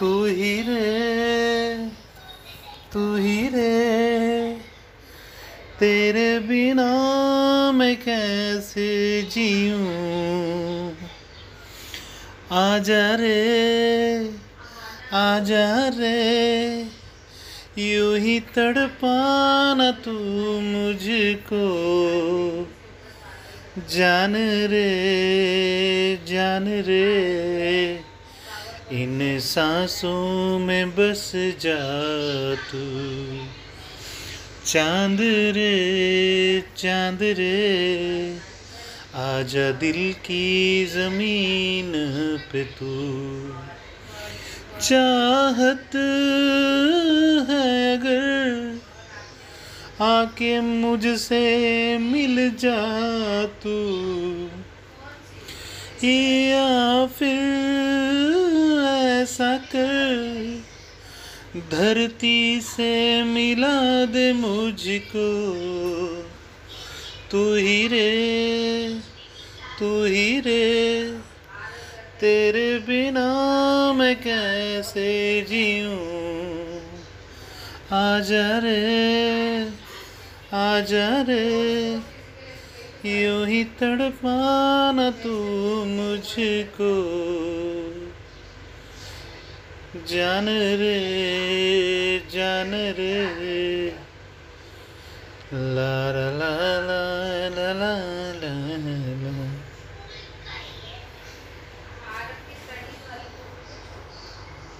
तू ही रे, तू ही रे। तेरे बिना मैं कैसे जीऊं? आजा रे आजा रे, यूँ ही तड़पाना तू मुझको। जान रे जान रे। इन सांसों में बस जा तू। चाँद रे चाँद रे, आजा दिल की ज़मीन पे तू। चाहत है अगर आके मुझसे मिल जा तू। या फिर ऐसा कर, धरती से मिला दे मुझको। तू ही रे, तू ही रे, तेरे बिना मैं कैसे जीऊं? आजा रे आजा रे, यूँ ही तड़पाना तू मुझको। जान रे जान रे। ला ला ला ला ला ला ला।